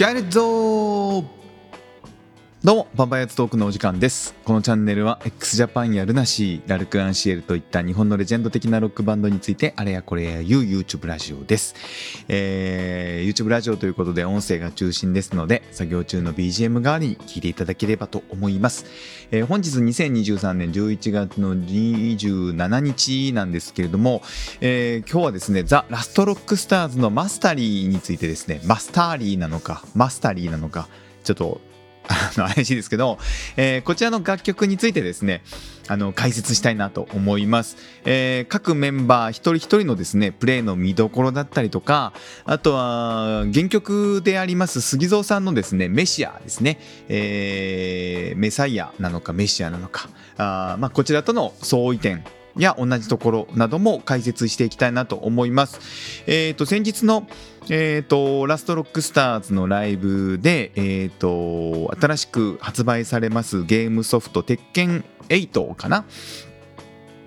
ジャネットどうも、バンバイアツトークのお時間です。このチャンネルは x ジャパンやルナシー、ラルク・アンシエルといった日本のレジェンド的なロックバンドについてあれやこれや言う YouTube ラジオです。えー、YouTube ラジオということで音声が中心ですので、作業中の BGM 代わりに聞いていただければと思います。えー本日2023年11月の27日なんですけれども、えー今日はですね、ザ・ラストロックスターズのマスタリーについてですね、マスターリーなのか、マスタリーなのか、ちょっとあの怪しいですけど、えーこちらの楽曲についてですねあの解説したいなと思います、えー各メンバー一人一人のですねプレイの見どころだったりとかあとは原曲であります杉蔵さんのですねメシアですね、えーメサイアなのかメシアなのか。あ、まあ、こちらとの相違点や同じところなども解説していきたいなと思います。えー、と先日の、えー、とラストロックスターズのライブで、えー、と新しく発売されますゲームソフト鉄拳8かな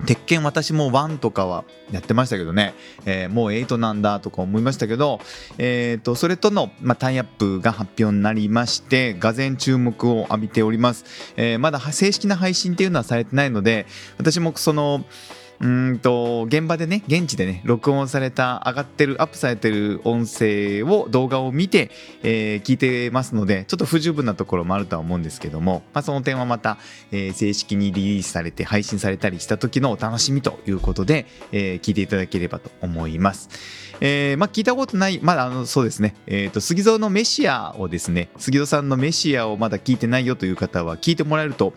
鉄拳私も1とかはやってましたけどね、えーもう8なんだとか思いましたけど、えー、とそれとの、まあ、タイアップが発表になりましてがぜ注目を浴びております、えーまだ正式な配信っていうのはされてないので私もそのうんと現場でね現地でね録音された上がってるアップされてる音声を動画を見て、えー聞いてますのでちょっと不十分なところもあるとは思うんですけども、まあ、その点はまた、えー正式にリリースされて配信されたりした時のお楽しみということで、えー聞いていただければと思います。えーまあ、聞いたことない、まだあのそうですね、えー、と杉蔵のメシアをですね杉蔵さんのメシアをまだ聞いてないよという方は聞いてもらえると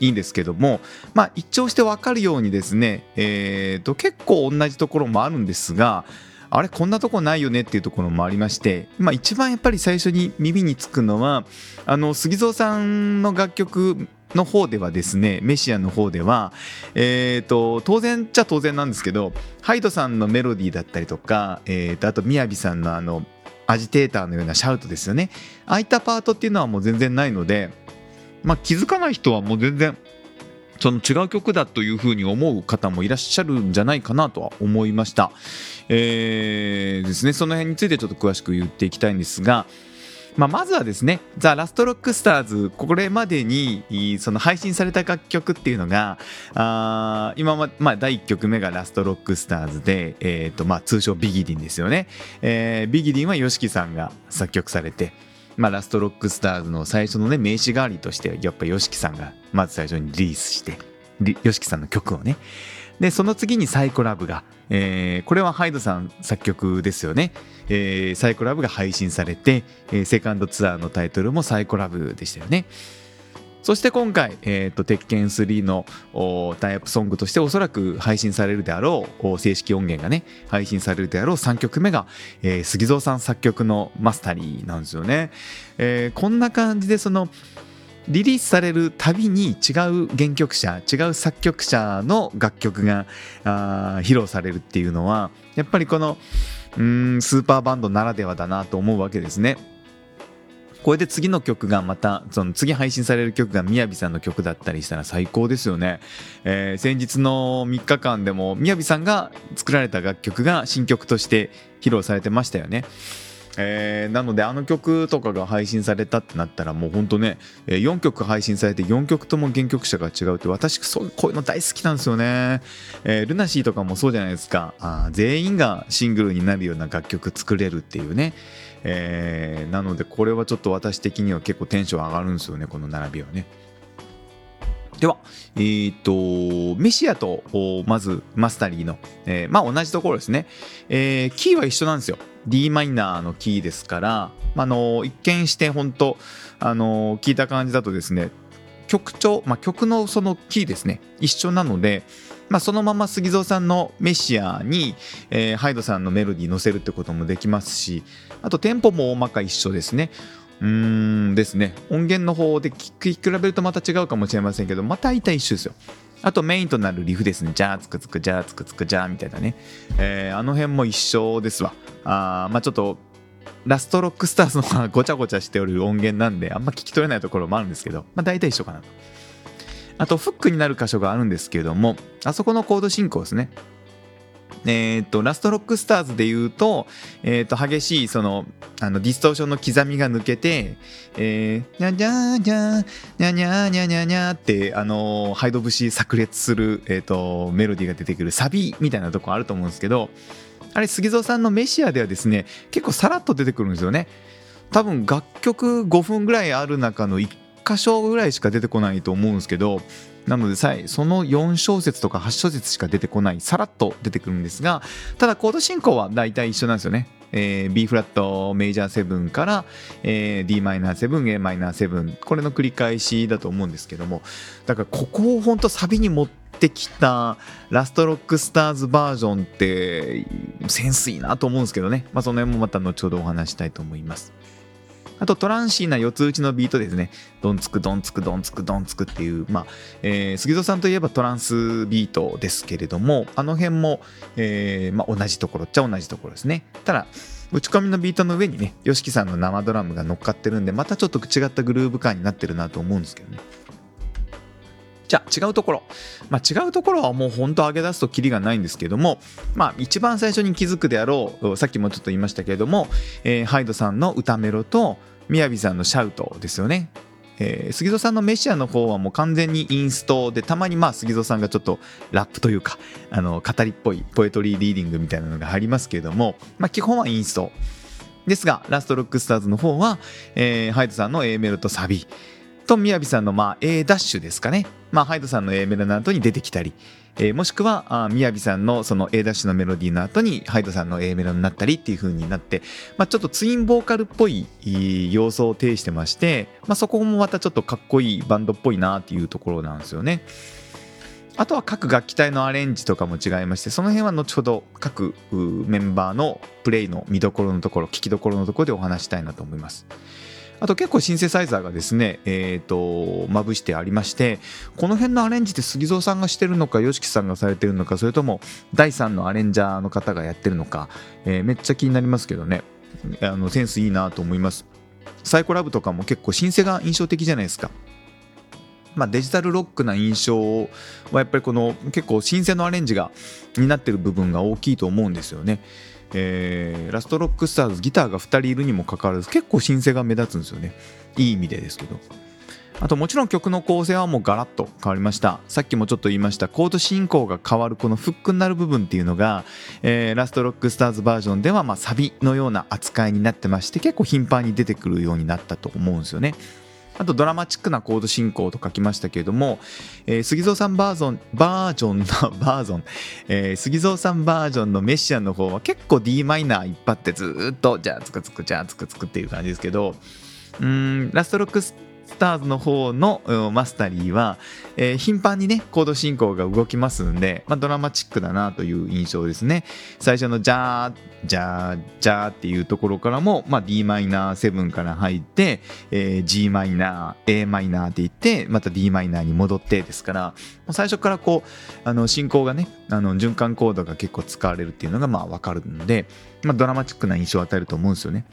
いいんですけども、まあ、一聴して分かるようにですね、えー、と結構同じところもあるんですがあれこんなとこないよねっていうところもありまして、まあ、一番やっぱり最初に耳につくのはあの杉蔵さんの楽曲の方ではですねメシアの方では、えー、と当然っちゃ当然なんですけどハイドさんのメロディーだったりとか、えー、とあとみやびさんのあのアジテーターのようなシャウトですよね。ああいったパートっていうのはもう全然ないので、まあ、気づかない人はもう全然その違う曲だというふうに思う方もいらっしゃるんじゃないかなとは思いました。えーですね、その辺についてちょっと詳しく言っていきたいんですが、まあ、まずはですね「ザ・ラストロックスターズ」これまでにその配信された楽曲っていうのがあ今ま、まあ、第1曲目が「ラストロックスターズで」えーとまあ、通称ビギディンですよね、えービギディンは YOSHIKI さんが作曲されてまあ、ラストロックスターズの最初のね名刺代わりとしてやっぱ YOSHIKI さんがまず最初にリリースして YOSHIKI さんの曲をね。でその次にサイコラブが、えーこれはハイドさん作曲ですよね、えーサイコラブが配信されて、えーセカンドツアーのタイトルもサイコラブでしたよね。そして今回、えーと鉄拳3のタイアップソングとしておそらく配信されるであろう正式音源がね配信されるであろう3曲目が、えー杉蔵さん作曲のマスタリーなんですよね、えーこんな感じでそのリリースされるたびに違う原曲者違う作曲者の楽曲が披露されるっていうのはやっぱりこのうーんスーパーバンドならではだなと思うわけですね。これで次の曲がまたその次配信される曲がみやびさんの曲だったりしたら最高ですよね、えー先日の3日間でもみやびさんが作られた楽曲が新曲として披露されてましたよね。えーなのであの曲とかが配信されたってなったらもうほんとね、4曲配信されて4曲とも原曲者が違うって私そうこういうの大好きなんですよね、えールナシーとかもそうじゃないですか。あ全員がシングルになるような楽曲作れるっていうね、えーなのでこれはちょっと私的には結構テンション上がるんですよねこの並びはね。では、えー、とメシアとまずマスタリーの、えーまあ同じところですね、えーキーは一緒なんですよ。D マイナーのキーですから、あの一見して本当あの聞いた感じだとですね曲調、まあ、曲のそのキーですね一緒なので、まあ、そのまま杉蔵さんのメシアに、えーハイドさんのメロディー乗せるってこともできますしあとテンポも大まか一緒ですね。うーんですね。音源の方で聞き比べるとまた違うかもしれませんけどまた大体一緒ですよ。あとメインとなるリフですね。じゃあつくつくじゃあつくつくじゃあみたいなね。えーあの辺も一緒ですわ。あまあちょっとラストロックスターズの方がごちゃごちゃしておる音源なんであんま聞き取れないところもあるんですけど、まあ大体一緒かなと。あとフックになる箇所があるんですけれども、あそこのコード進行ですね。えーと、ラストロックスターズで言うと,、えーと、激しいそのあのディストーションの刻みが抜けて「えー、にゃにゃにゃにゃにゃにゃにゃにゃ」ってあのハイド節炸裂する、えーと、メロディーが出てくるサビみたいなとこあると思うんですけどあれ杉蔵さんの「メシア」ではですね結構さらっと出てくるんですよね。多分楽曲5分ぐらいある中の箇所ぐらいしか出てこないと思うんですけどなのでさえその4小節とか8小節しか出てこないさらっと出てくるんですがただコード進行は大体一緒なんですよね。えー、B フラットメジャー7から、えー、Dm7、a マイナー7これの繰り返しだと思うんですけどもだからここを本当サビに持ってきたラストロックスターズバージョンってセンスいいなと思うんですけどね、まあ、その辺もまた後ほどお話したいと思います。あとトランシーな四つ打ちのビートですね。ドンツクドンツクドンツクドンツクっていう、まあ、えー、杉戸さんといえばトランスビートですけれども、あの辺も、えー、まあ、同じところっちゃ同じところですね。ただ、打ち込みのビートの上にね、ヨシキさんの生ドラムが乗っかってるんで、またちょっと違ったグルーヴ感になってるなと思うんですけどね。じゃあ違うところ、まあ、違うところはもう本当上げ出すとキリがないんですけども、まあ、一番最初に気づくであろうさっきもちょっと言いましたけれども、えー、ハイドさんの歌メロとみやびさんのシャウトですよね。えー、杉戸さんのメシアの方はもう完全にインストでたまにまあ杉戸さんがちょっとラップというかあの語りっぽいポエトリーリーディングみたいなのが入りますけれども、まあ、基本はインスト。ですがラストロックスターズの方は、えー、ハイドさんの A メロとサビ。とみやびさんのまあ A ダッシュですかね、まあ、ハイドさんの A メロの後に出てきたり、えー、もしくはみやびさんのその A ダッシュのメロディーの後にハイドさんの A メロになったりっていう風になって、まあ、ちょっとツインボーカルっぽい要素を呈してまして、まあ、そこもまたちょっとかっこいいバンドっぽいなっていうところなんですよね。あとは各楽器隊のアレンジとかも違いましてその辺は後ほど各メンバーのプレイの見どころのところ聞きどころのところでお話したいなと思います。あと結構シンセサイザーがですね、えーと、まぶしてありましてこの辺のアレンジって杉蔵さんがしてるのか YOSHIKI さんがされてるのかそれとも第3のアレンジャーの方がやってるのか、えー、めっちゃ気になりますけどね。あのセンスいいなと思います。サイコラブとかも結構シンセが印象的じゃないですか。まあ、デジタルロックな印象はやっぱりこの結構新鮮のアレンジがになってる部分が大きいと思うんですよね。えー、ラストロックスターズギターが2人いるにもかかわらず結構新鮮が目立つんですよね。いい意味でですけど。あともちろん曲の構成はもうガラッと変わりました。さっきもちょっと言いましたコード進行が変わるこのフックになる部分っていうのが、えー、ラストロックスターズバージョンではまサビのような扱いになってまして結構頻繁に出てくるようになったと思うんですよね。あとドラマチックなコード進行と書きましたけれども、えー、杉蔵さんバージョン、バージョンの、バージョン、えー、杉蔵さんバージョンのメッシアンの方は結構 d マイナー一発ってずっと、じゃあつくつく、じゃあつくつくっていう感じですけど、うん、ラストロックススターズの方のマスタリーは、えー、頻繁にね、コード進行が動きますんで、まあ、ドラマチックだなという印象ですね。最初のジャー、ジャー、ジャーっていうところからも、まあ、d マイナー7から入って、えー、g マイナー、a マイナーって言って、また d マイナーに戻ってですから、最初からこう、あの進行がね、あの循環コードが結構使われるっていうのがまあわかるので、まあ、ドラマチックな印象を与えると思うんですよね。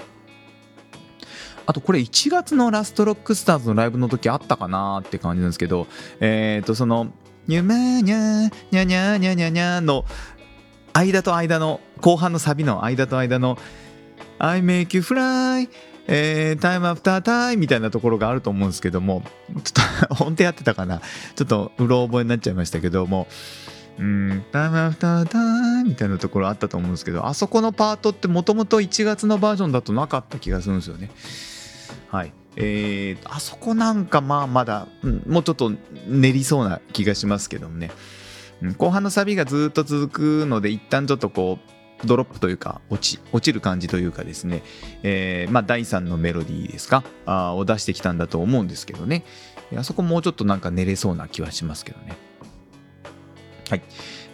あとこれ1月のラストロックスターズのライブの時あったかなって感じなんですけど、えっ、ー、と、その、にゅまにゃにゃにゃにゃにゃにゃの間と間の後半のサビの間と間の I make you fly えー、タイムアフタータイムみたいなところがあると思うんですけども、ちょっと、本当やってたかなちょっと、うろ覚えになっちゃいましたけども、うん、タイムアフタータイムみたいなところあったと思うんですけど、あそこのパートってもともと1月のバージョンだとなかった気がするんですよね。はい。えー、あそこなんかまあまだ、うん、もうちょっと練りそうな気がしますけどもね、うん、後半のサビがずっと続くので一旦ちょっとこうドロップというか落ち落ちる感じというかですね、えー、まあ第3のメロディーですか？あを出してきたんだと思うんですけどね。あそこもうちょっとなんか練れそうな気はしますけどね。はい。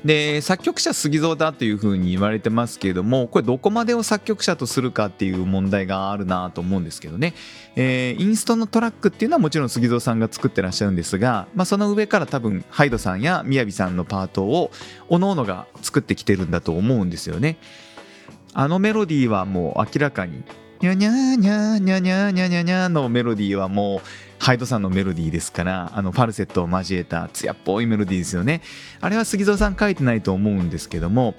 で作曲者杉蔵だというふうに言われてますけれどもこれどこまでを作曲者とするかっていう問題があるなと思うんですけどね、えー、インストのトラックっていうのはもちろん杉蔵さんが作ってらっしゃるんですが、まあ、その上から多分ハイドさんやみやびさんのパートをおのおのが作ってきてるんだと思うんですよね。あのメロディーはもう明らかにニャニャニャニャニャニャニャニャのメロディーはもうハイドさんのメロディーですからあのファルセットを交えた艶っぽいメロディーですよねあれは杉蔵さん書いてないと思うんですけども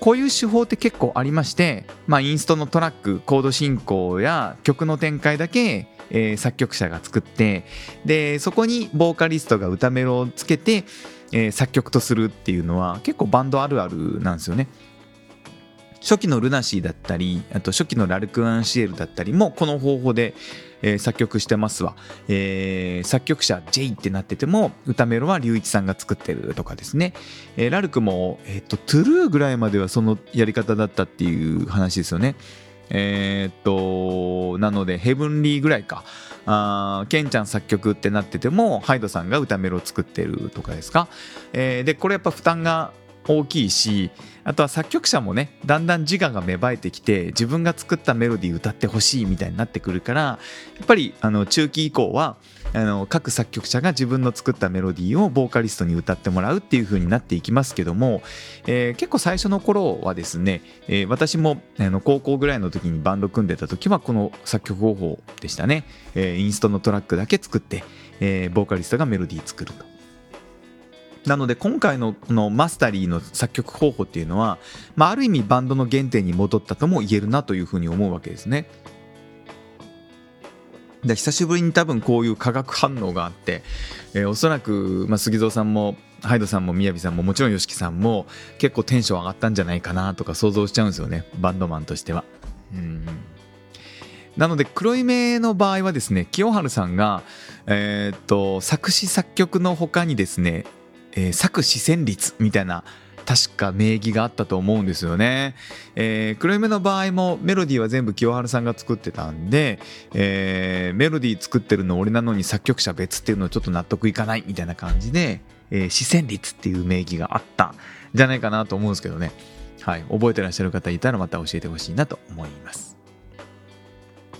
こういう手法って結構ありまして、まあ、インストのトラックコード進行や曲の展開だけ、えー、作曲者が作ってでそこにボーカリストが歌メロをつけて、えー、作曲とするっていうのは結構バンドあるあるなんですよね。初期のルナシーだったりあと初期のラルク・アンシエルだったりもこの方法で、えー、作曲してますわ、えー、作曲者 J ってなってても歌メロは龍一さんが作ってるとかですね、えー、ラルクも、えーと、トゥルーぐらいまではそのやり方だったっていう話ですよね。えっとなのでヘブンリーぐらいか。あケンちゃん作曲ってなっててもハイドさんが歌メロを作ってるとかですか、えー、でこれやっぱ負担が大きいしあとは作曲者もねだんだん自我が芽生えてきて自分が作ったメロディー歌ってほしいみたいになってくるからやっぱりあの中期以降はあの各作曲者が自分の作ったメロディーをボーカリストに歌ってもらうっていう風になっていきますけども、えー、結構最初の頃はですね、えー、私もあの高校ぐらいの時にバンド組んでた時はこの作曲方法でしたね、えー、インストのトラックだけ作って、えボーカリストがメロディー作ると。なので今回のこのマスタリーの作曲方法っていうのは、まあ、ある意味バンドの原点に戻ったとも言えるなというふうに思うわけですね。で久しぶりに多分こういう化学反応があって、えー、おそらく、まあ、杉蔵さんもハイドさんもみやびさんももちろん YOSHIKI さんも結構テンション上がったんじゃないかなとか想像しちゃうんですよねバンドマンとしては。うんなので黒い目の場合はですね清春さんが、えー、っと作詞作曲の他にですねえー、作詞旋律みたいな確か名義があったと思うんですよね。えー、黒夢の場合もメロディーは全部清原さんが作ってたんで、えー、メロディー作ってるの俺なのに作曲者別っていうのはちょっと納得いかないみたいな感じで、えー、視率っていう名義があったんじゃないかなと思うんですけどね。はい。覚えてらっしゃる方いたらまた教えてほしいなと思います。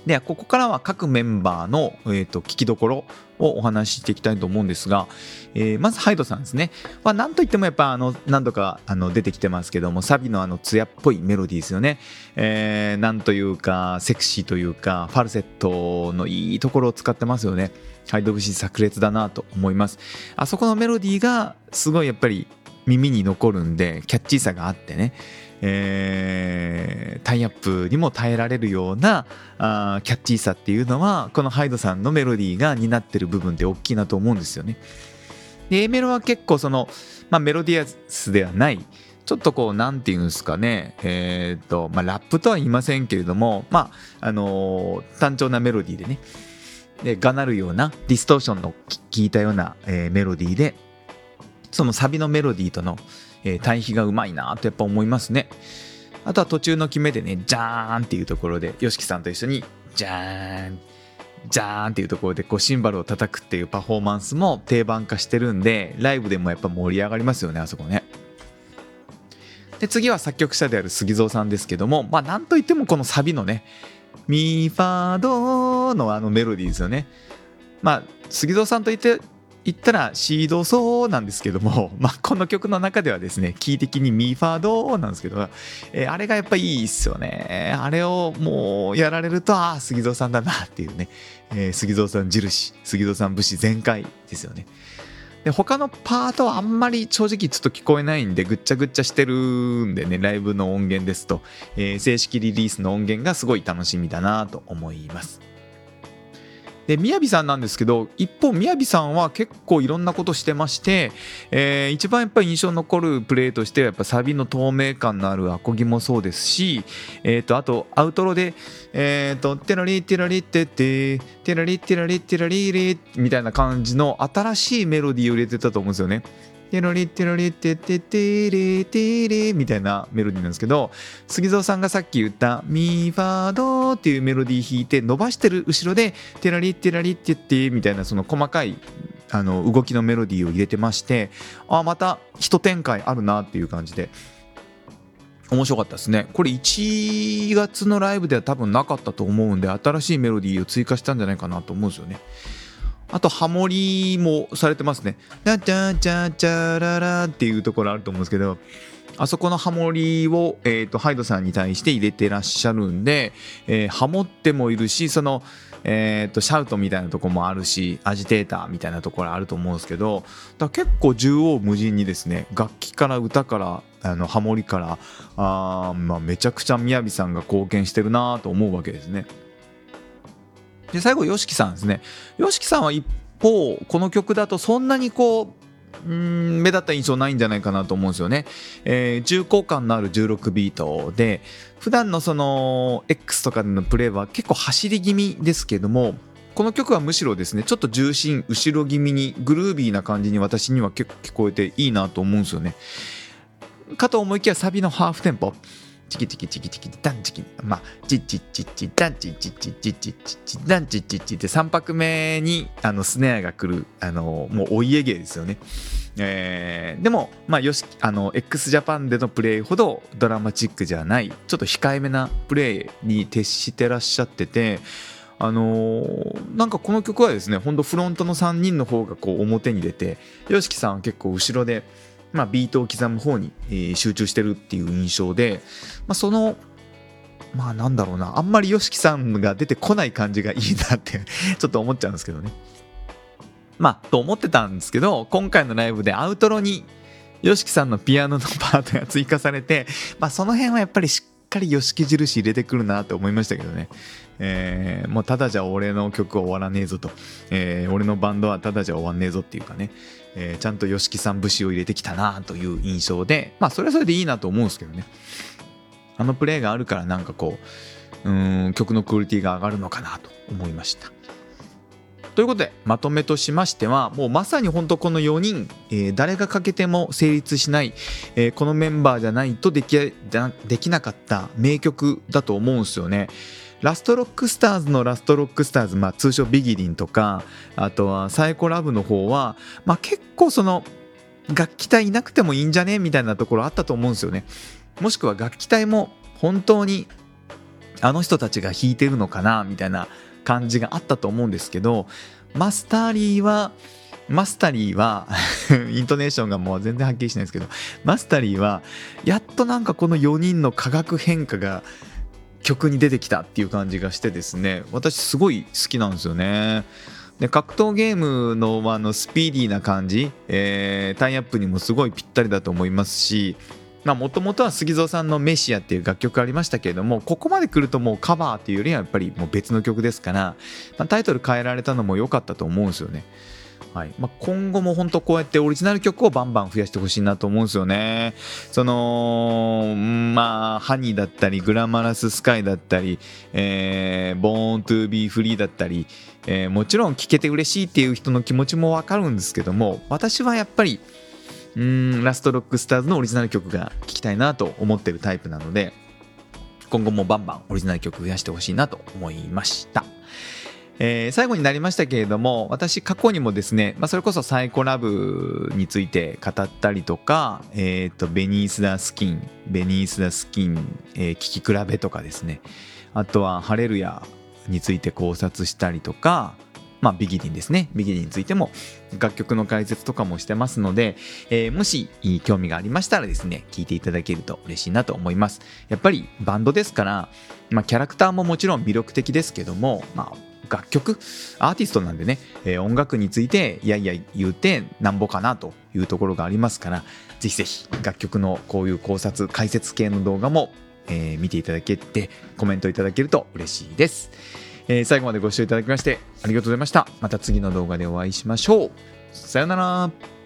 でここからは各メンバーの、えーと、聞きどころをお話ししていきたいと思うんですが、えー、まずハイドさんですね、まあ、なんといってもやっぱあの何度かあの出てきてますけどもサビのあの艶っぽいメロディーですよね、えー、なんというかセクシーというかファルセットのいいところを使ってますよね。ハイド節炸裂だなと思います。あそこのメロディーがすごいやっぱり耳に残るんでキャッチーさがあってね。えー、タイアップにも耐えられるようなあキャッチーさっていうのはこのハイドさんのメロディーが担ってる部分で大きいなと思うんですよね。で A メロは結構その、まあ、メロディアスではないちょっとこう何て言うんですかね。えっ、ー、とまあラップとは言いませんけれどもまああのー、単調なメロディーでね。でがなるようなディストーションの効いたような、えー、メロディーでそのサビのメロディーとのえー、対比がうまいなとやっぱ思いますね。あとは途中の決めでね、ジャーンっていうところで、YOSHIKI さんと一緒に、ジャーン、ジャーンっていうところでこうシンバルを叩くっていうパフォーマンスも定番化してるんで、ライブでもやっぱ盛り上がりますよね、あそこね。で、次は作曲者である杉蔵さんですけども、まあなんといってもこのサビのね、ミファドのあのメロディーですよね。まあ、杉蔵さんといって言ったらシードソーなんですけども、まあ、この曲の中ではですね、キー的にミーファードなんですけど、えー、あれがやっぱいいっすよね。あれをもうやられると、ああ、杉蔵さんだなっていうね、えー、杉蔵さん印、杉蔵さん武士全開ですよね。で他のパートはあんまり正直ちょっと聞こえないんでぐっちゃぐっちゃしてるんでねライブの音源ですと、えー、正式リリースの音源がすごい楽しみだなと思います。で、みやびさんなんですけど、一方、みやびさんは結構いろんなことしてまして、えー、一番やっぱり印象に残るプレーとしては、やっぱサビの透明感のあるアコギもそうですし、えっ、ー、と、あと、アウトロで、えっ、ー、と、テラリテラリテテ、テラリテラリテラリリみたいな感じの新しいメロディーを入れてたと思うんですよね。テロリテロリテテテレテレみたいなメロディーなんですけど杉蔵さんがさっき言ったミーファードっていうメロディー弾いて伸ばしてる後ろでテラリテラリテテみたいなその細かいあの動きのメロディーを入れてましてあまた一展開あるなっていう感じで面白かったですねこれ1月のライブでは多分なかったと思うんで新しいメロディーを追加したんじゃないかなと思うんですよねあとハモリもされてますね。チャチャチャチャララっていうところあると思うんですけど、あそこのハモリを、えーと、ハイドさんに対して入れてらっしゃるんで、えー、ハモってもいるしその、えーと、シャウトみたいなとこもあるしアジテーターみたいなところあると思うんですけどだ結構縦横無尽にですね楽器から歌からあのハモリからあ、まあ、めちゃくちゃみやびさんが貢献してるなと思うわけですね。で最後 YOSHIKI さんですね YOSHIKI さんは一方この曲だとそんなにこううん目立った印象ないんじゃないかなと思うんですよね。えー、重厚感のある16ビートで普段のその X とかでのプレーは結構走り気味ですけどもこの曲はむしろですねちょっと重心後ろ気味にグルービーな感じに私には結構聞こえていいなと思うんですよね。かと思いきやサビのハーフテンポチキチキチキチキダンチキまあチッチッチッチダンチッチッチッチッチッチッチダンチッチッチって3拍目にあのスネアが来るあのもうお家芸ですよね。えー、でも、まあ、よしあの x ジャパンでのプレイほどドラマチックじゃないちょっと控えめなプレイに徹してらっしゃっててあのー、なんかこの曲はですねほんとフロントの3人の方がこう表に出て YOSHIKI さんは結構後ろでまあ、ビートを刻む方に、えー、集中してるっていう印象で、まあ、そのまあなんだろうなあんまり YOSHIKI さんが出てこない感じがいいなって ちょっと思っちゃうんですけどね。まあと思ってたんですけど今回のライブでアウトロに YOSHIKI さんのピアノのパートが追加されて、まあ、その辺はやっぱりしっかり YOSHIKI 印入れてくるなって思いましたけどね。えー、もうただじゃ俺の曲は終わらねえぞと、えー、俺のバンドはただじゃ終わんねえぞっていうかね、えー、ちゃんと YOSHIKI さん節を入れてきたなという印象でまあそれはそれでいいなと思うんですけどね。あのプレイがあるからなんかこううん曲のクオリティが上がるのかなと思いました。ということでまとめとしましてはもうまさに本当この4人、えー、誰が欠けても成立しない、えー、このメンバーじゃないとできできなかった名曲だと思うんですよね。ラストロックスターズのラストロックスターズ、まあ、通称ビギリンとかあとはサイコラブの方は、まあ、結構その楽器隊いなくてもいいんじゃねみたいなところあったと思うんですよね。もしくは楽器隊も本当にあの人たちが弾いてるのかなみたいな感じがあったと思うんですけどマスターリーはマスタリーは イントネーションがもう全然はっきりしないですけどマスタリーはやっとなんかこの4人の化学変化が曲に出てきたっていう感じがしてですね私すごい好きなんですよね。で格闘ゲームのあのスピーディーな感じ、えー、タイアップにもすごいぴったりだと思いますしまあもともとは杉蔵さんの「メシア」っていう楽曲ありましたけれどもここまで来るともうカバーっていうよりはやっぱりもう別の曲ですから、まあ、タイトル変えられたのも良かったと思うんですよね。はいまあ、今後も本当こうやってオリジナル曲をバンバン増やしてほしいなと思うんですよね。そのまあハニーだったりグラマラススカイだったり、えー、ボーントゥビーフリーだったり、えー、もちろん聴けて嬉しいっていう人の気持ちもわかるんですけども私はやっぱりうんラストロックスターズのオリジナル曲が聴きたいなと思ってるタイプなので今後もバンバンオリジナル曲増やしてほしいなと思いました。えー、最後になりましたけれども私過去にもですね、まあ、それこそサイコラブについて語ったりとか、えーと、ベニース・ダ・スキンベニース・ダ・スキン、えー、き比べとかですねあとは「ハレルヤ」について考察したりとかまあ、ビギリンですね。ビギリンについても楽曲の解説とかもしてますので、えー、もし興味がありましたらですね、聞いていただけると嬉しいなと思います。やっぱりバンドですから、まあ、キャラクターももちろん魅力的ですけども、まあ、楽曲アーティストなんでね、えー、音楽についていやいや言うてなんぼかなというところがありますからぜひぜひ楽曲のこういう考察解説系の動画も、えー、見ていただけてコメントいただけると嬉しいです、えー、最後までご視聴いただきましてありがとうございました。また次の動画でお会いしましょう。さよなら。